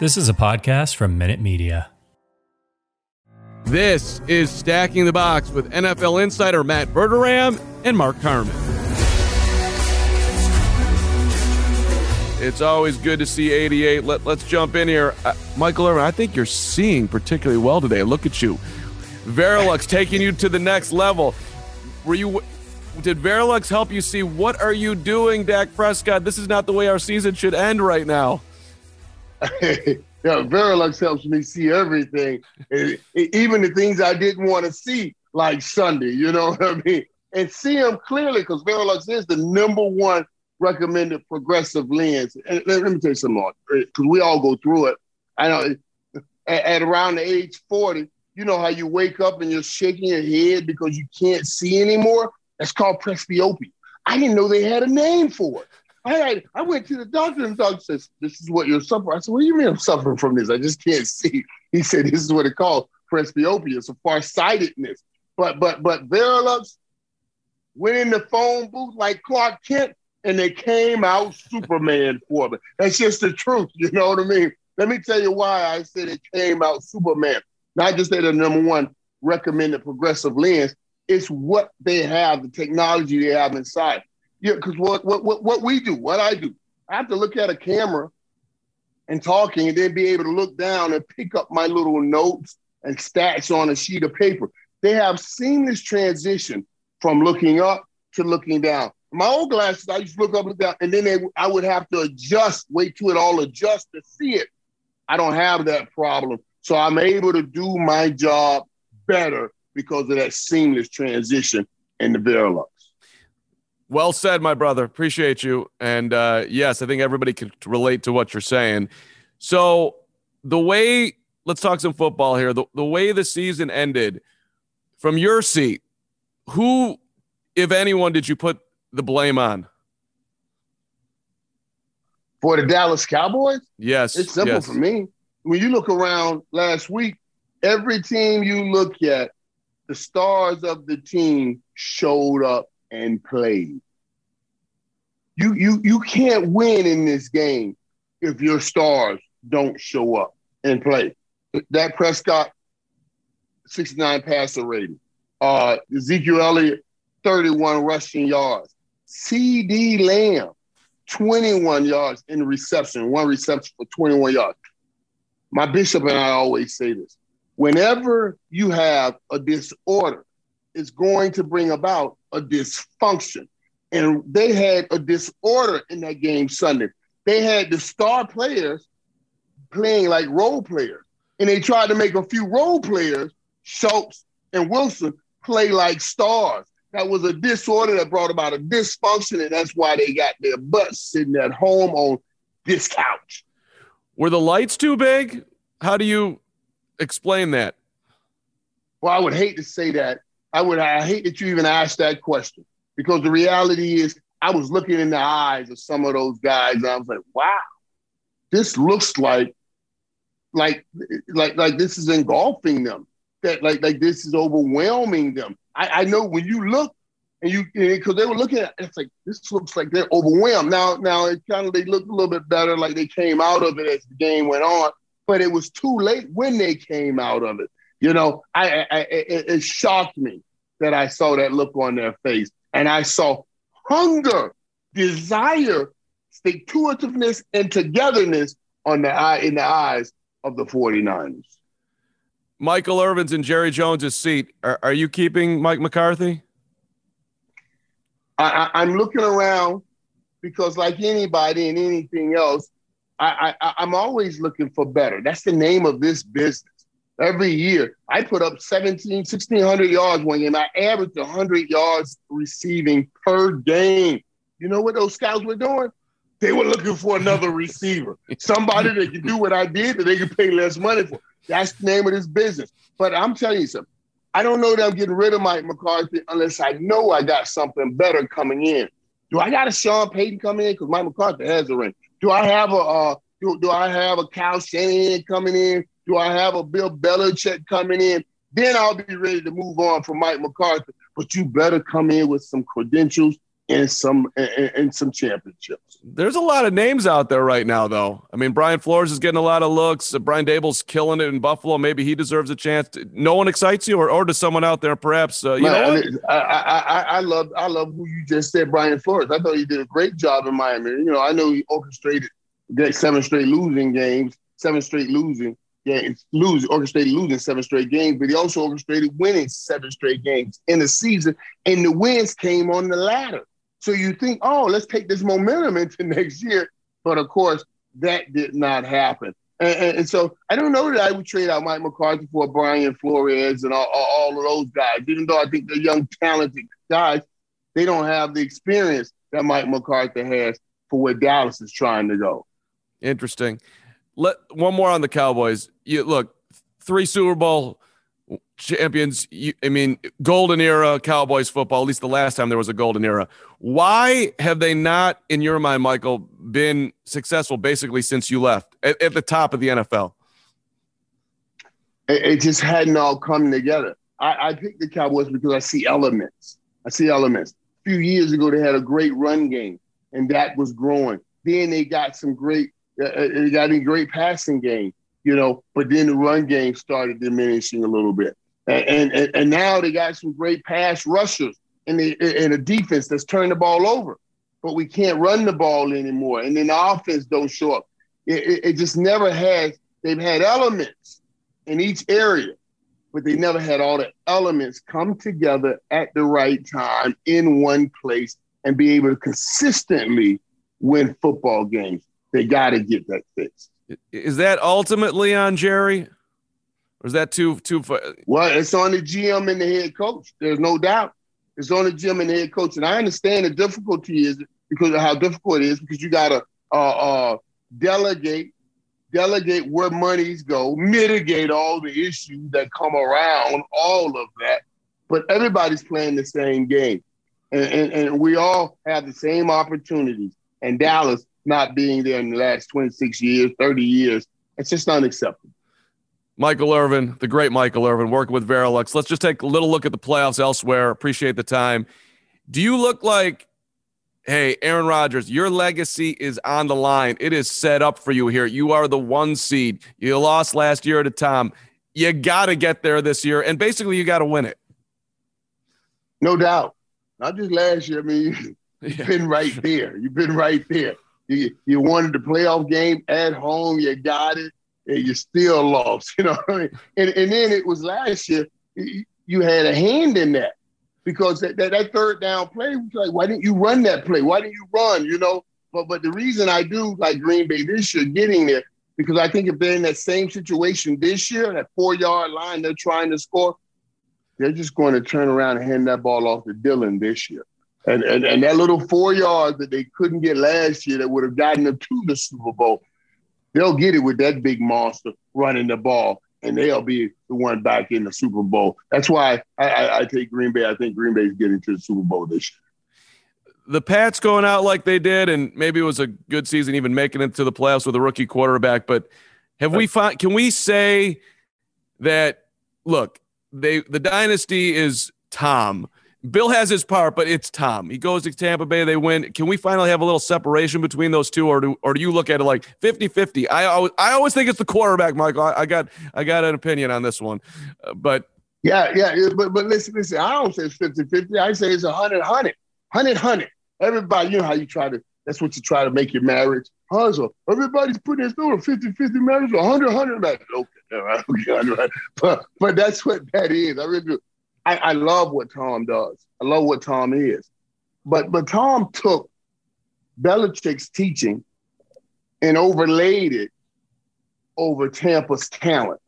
This is a podcast from Minute Media. This is Stacking the Box with NFL insider Matt Verderame and Mark Carmen. It's always good to see 88. Let, let's jump in here. Uh, Michael Irvin, I think you're seeing particularly well today. Look at you. Varilux taking you to the next level. Were you did Varilux help you see what are you doing, Dak Prescott? This is not the way our season should end right now. yeah, Varilux helps me see everything, even the things I didn't want to see, like Sunday. You know what I mean? And see them clearly because Varilux is the number one recommended progressive lens. And let, me tell you something, because uh, we all go through it. I know at, at around the age 40, you know how you wake up and you're shaking your head because you can't see anymore? That's called presbyopia. I didn't know they had a name for it. I had, I went to the doctor and the doctor says, This is what you're suffering. I said, What do you mean I'm suffering from this? I just can't see. He said, This is what it called presbyopia. It's a farsightedness. But but but Varilux went in the phone booth like Clark Kent and they came out Superman for me. That's just the truth. You know what I mean? Let me tell you why I said it came out Superman. Not just that the number one recommended progressive lens, it's what they have, the technology they have inside. Yeah, because what, what what what we do, what I do, I have to look at a camera and talking, and then be able to look down and pick up my little notes and stats on a sheet of paper. They have seamless transition from looking up to looking down. My old glasses, I used to look up and down, and then they, I would have to adjust, wait till it all adjust to see it. I don't have that problem. So I'm able to do my job better because of that seamless transition in the Varilux. Well said, my brother. Appreciate you. And uh, yes, I think everybody can relate to what you're saying. So the way, let's talk some football here. The, the way the season ended, from your seat, who, if anyone, did you put the blame on? For the Dallas Cowboys? Yes. It's simple yes. for me. When you look around last week, every team you look at, the stars of the team showed up and played. You you you can't win in this game if your stars don't show up and play. Dak Prescott, 69 passer rating. Uh, Ezekiel Elliott, 31 rushing yards. CeeDee Lamb, 21 yards in reception, one reception for 21 yards. My bishop and I always say this. Whenever you have a disorder, it's going to bring about a dysfunction. And they had a disorder in that game Sunday. They had the star players playing like role players. And they tried to make a few role players, Schultz and Wilson, play like stars. That was a disorder that brought about a dysfunction, and that's why they got their butts sitting at home on this couch. Were the lights too big? How do you explain that? Well, I would hate to say that I would I hate that you even asked that question because the reality is I was looking in the eyes of some of those guys and I was like, wow, this looks like like like like this is engulfing them. That like like this is overwhelming them. I, I know when you look and you because they were looking at it's like this looks like they're overwhelmed. Now now it kind of they looked a little bit better, like they came out of it as the game went on, but it was too late when they came out of it. You know, I, I it, it shocked me that I saw that look on their face, and I saw hunger, desire, stick to itiveness, and togetherness on the eye in the eyes of the 49ers. Michael Irvin's in Jerry Jones's seat. Are, are you keeping Mike McCarthy? I, I, am looking around because, like anybody and anything else, I, I, I'm always looking for better. That's the name of this business every year. I put up 17, 1600 yards one game. I averaged 100 yards receiving per game. You know what those scouts were doing? They were looking for another receiver, somebody that could do what I did that they could pay less money for. That's the name of this business. But I'm telling you something. I don't know that I'm getting rid of Mike McCarthy unless I know I got something better coming in. Do I got a Sean Payton coming in? Because Mike McCarthy has a ring. Do I have a uh, do, do I have a Kyle Shanahan coming in? Do I have a Bill Belichick coming in? Then I'll be ready to move on from Mike McCarthy. But you better come in with some credentials and some and, and some championships. There's a lot of names out there right now, though. I mean, Brian Flores is getting a lot of looks. Brian Daboll's killing it in Buffalo. Maybe he deserves a chance. No one excites you, or, or does someone out there perhaps? Uh, you Man, know, I, I, I, I love I love who you just said, Brian Flores. I thought he did a great job in Miami. You know, I know he orchestrated seven straight losing games, seven straight losing games, lose orchestrated losing seven straight games, but he also orchestrated winning seven straight games in the season, and the wins came on the ladder. So you think, oh, let's take this momentum into next year. But of course, that did not happen. And, and, and, so I don't know that I would trade out Mike McCarthy for Brian Flores and all, all, of those guys, even though I think they're young, talented guys. They don't have the experience that Mike McCarthy has for where Dallas is trying to go. Interesting. Let one more on the Cowboys. You look three Super Bowl champions. You, I mean, golden era Cowboys football. At least the last time there was a golden era. Why have they not, in your mind, Michael, been successful basically since you left at, at the top of the NFL? It, it, just hadn't all come together. I, I picked the Cowboys because I see elements. I see elements. A few years ago, they had a great run game, and that was growing. Then they got some great, Uh, uh, they got a great passing game you know, but then the run game started diminishing a little bit. And, and, and now they got some great pass rushers in the in a defense that's turned the ball over, but we can't run the ball anymore. And then the offense don't show up. It, it, it just never has. They've had elements in each area, but they never had all the elements come together at the right time in one place and be able to consistently win football games. They got to get that fixed. Is that ultimately on Jerry? Or is that too too far? Well, it's on the GM and the head coach. There's no doubt. It's on the GM and the head coach. And I understand the difficulty is because of how difficult it is, because you gotta uh, uh, delegate, delegate where monies go, mitigate all the issues that come around all of that. But everybody's playing the same game. And, and, and we all have the same opportunities. And Dallas not being there in the last 26 years, 30 years. It's just unacceptable. Michael Irvin, the great Michael Irvin, working with Varilux. Let's just take a little look at the playoffs elsewhere. Appreciate the time. Do you look like, hey, Aaron Rodgers, your legacy is on the line? It is set up for you here. You are the one seed. You lost last year to Tom. You got to get there this year, and basically, you got to win it. No doubt. Not just last year. I mean, you've yeah. been right there. You've been right there. You, you wanted the playoff game at home, you got it, and you still lost. You know what I mean? And, and then it was last year, you had a hand in that because that, that, that third down play was like, why didn't you run that play? Why didn't you run? You know, but but the reason I do like Green Bay this year getting there because I think if they're in that same situation this year, that four yard line they're trying to score, they're just going to turn around and hand that ball off to Dillon this year. And, and, and that little four yards that they couldn't get last year that would have gotten them to the Super Bowl, they'll get it with that big monster running the ball, and they'll be the one back in the Super Bowl. That's why I, I, I take Green Bay. I think Green Bay is getting to the Super Bowl this year. The Pats going out like they did, and maybe it was a good season, even making it to the playoffs with a rookie quarterback. But have we found? Can we say that? Look, they the dynasty is Tom Bill has his part, but it's Tom. He goes to Tampa Bay, they win. Can we finally have a little separation between those two, or do or do you look at it like 50-50? I always I always think it's the quarterback, Michael. I, I got I got an opinion on this one. Uh, but yeah, yeah, but but listen, listen, I don't say it's 50-50. I say it's 100 100 100 100. Everybody, you know how you try to that's what you try to make your marriage. Hustle. Everybody's putting this through a 50 50 marriage, 100 100. Like, okay, okay. But, but that's what that is. I really do. I, I love what Tom does. I love what Tom is. But but Tom took Belichick's teaching and overlaid it over Tampa's talent.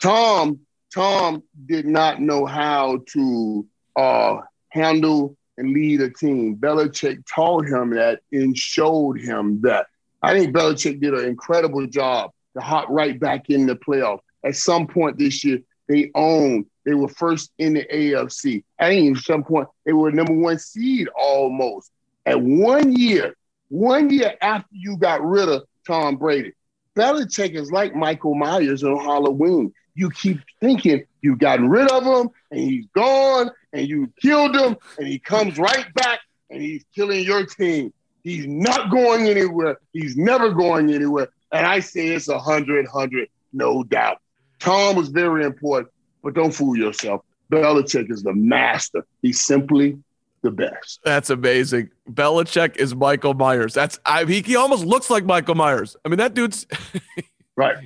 Tom Tom did not know how to uh, handle and lead a team. Belichick taught him that and showed him that. I think Belichick did an incredible job to hop right back in the playoff. At some point this year, they owned they were first in the AFC. I think at some point they were number one seed almost. At one year, one year after you got rid of Tom Brady, Belichick is like Michael Myers on Halloween. You keep thinking you've gotten rid of him and he's gone and you killed him and he comes right back and he's killing your team. He's not going anywhere. He's never going anywhere. And I say it's a hundred, hundred, no doubt. Tom was very important, but don't fool yourself. Belichick is the master. He's simply the best. That's amazing. Belichick is Michael Myers. That's I he, he almost looks like Michael Myers. I mean, that dude's right.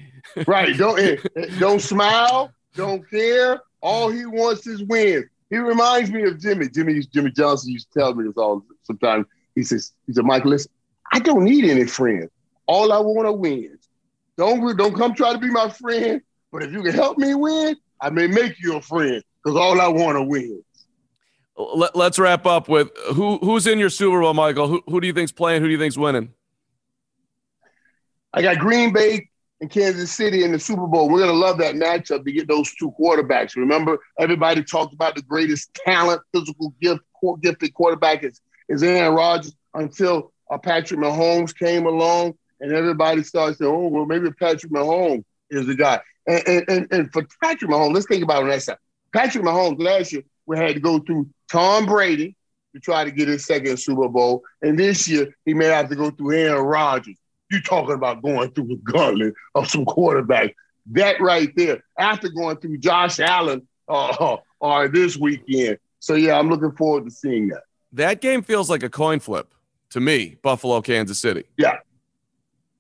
Right. Don't eh, eh, don't smile. Don't care. All he wants is wins. He reminds me of Jimmy. Jimmy Jimmy Johnson used to tell me this all sometimes. He says, he said, Michael, listen, I don't need any friends. All I want to win. Don't don't come try to be my friend. But if you can help me win, I may make you a friend because all I want to win. Let, us wrap up with who who's in your Super Bowl, Michael. Who, who do you think's playing? Who do you think's winning? I got Green Bay and Kansas City in the Super Bowl. We're gonna love that matchup to get those two quarterbacks. Remember, everybody talked about the greatest talent, physical gift, gifted quarterback is, is Aaron Rodgers until uh, Patrick Mahomes came along, and everybody started saying, "Oh, well, maybe Patrick Mahomes is the guy." And, and, and, and for Patrick Mahomes, let's think about it on that side. Patrick Mahomes last year we had to go through Tom Brady to try to get his second Super Bowl. And this year, he may have to go through Aaron Rodgers. You talking about going through the gauntlet of some quarterbacks. That right there, after going through Josh Allen uh, uh, this weekend. So, yeah, I'm looking forward to seeing that. That game feels like a coin flip to me, Buffalo, Kansas City. Yeah.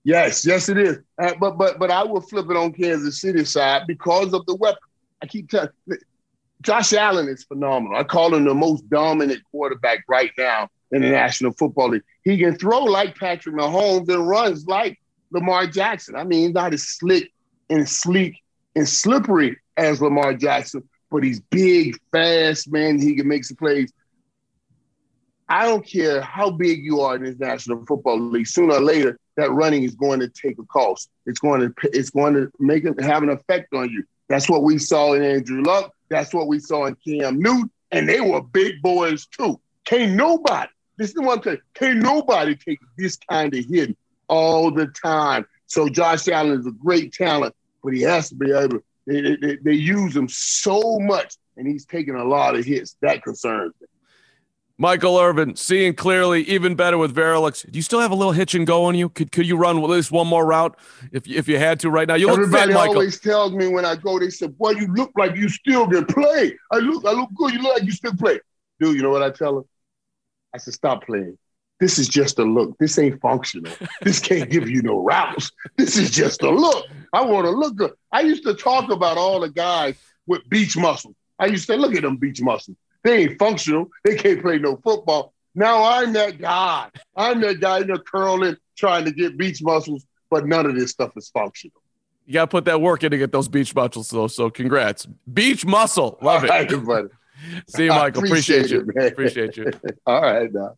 Yes, yes, it is. Uh, but but but I will flip it on Kansas City side because of the weapon. I keep telling Josh Allen is phenomenal. I call him the most dominant quarterback right now in the National Football League. He can throw like Patrick Mahomes and runs like Lamar Jackson. I mean, he's not as slick and sleek and slippery as Lamar Jackson, but he's big, fast, man. He can make some plays. I don't care how big you are in this National Football League. Sooner or later, that running is going to take a cost. It's going to it's going to make it have an effect on you. That's what we saw in Andrew Luck. That's what we saw in Cam Newton, and they were big boys too. Can't nobody, this is the one thing, can't nobody take this kind of hit all the time. So Josh Allen is a great talent, but he has to be able. They, they, they use him so much, and he's taking a lot of hits. That concerns me. Michael Irvin, seeing clearly, even better with Varilux. Do you still have a little hitch and go on you? Could could you run at least one more route if if you had to right now? You look Everybody fit, Michael. always tells me when I go, they say, "Boy, you look like you still can play. I look, I look good. You look like you still play." Dude, you know what I tell them? I said, "Stop playing. This is just a look. This ain't functional. this can't give you no routes. This is just a look. I want to look good." I used to talk about all the guys with beach muscles. I used to say, "Look at them beach muscles." They ain't functional. They can't play no football. Now I'm that guy. I'm that guy in the curling trying to get beach muscles, but none of this stuff is functional. You got to put that work in to get those beach muscles, though. So congrats. Beach muscle. Love it. Right, buddy. See you, Michael. Appreciate, appreciate, you. Appreciate you. All right, now.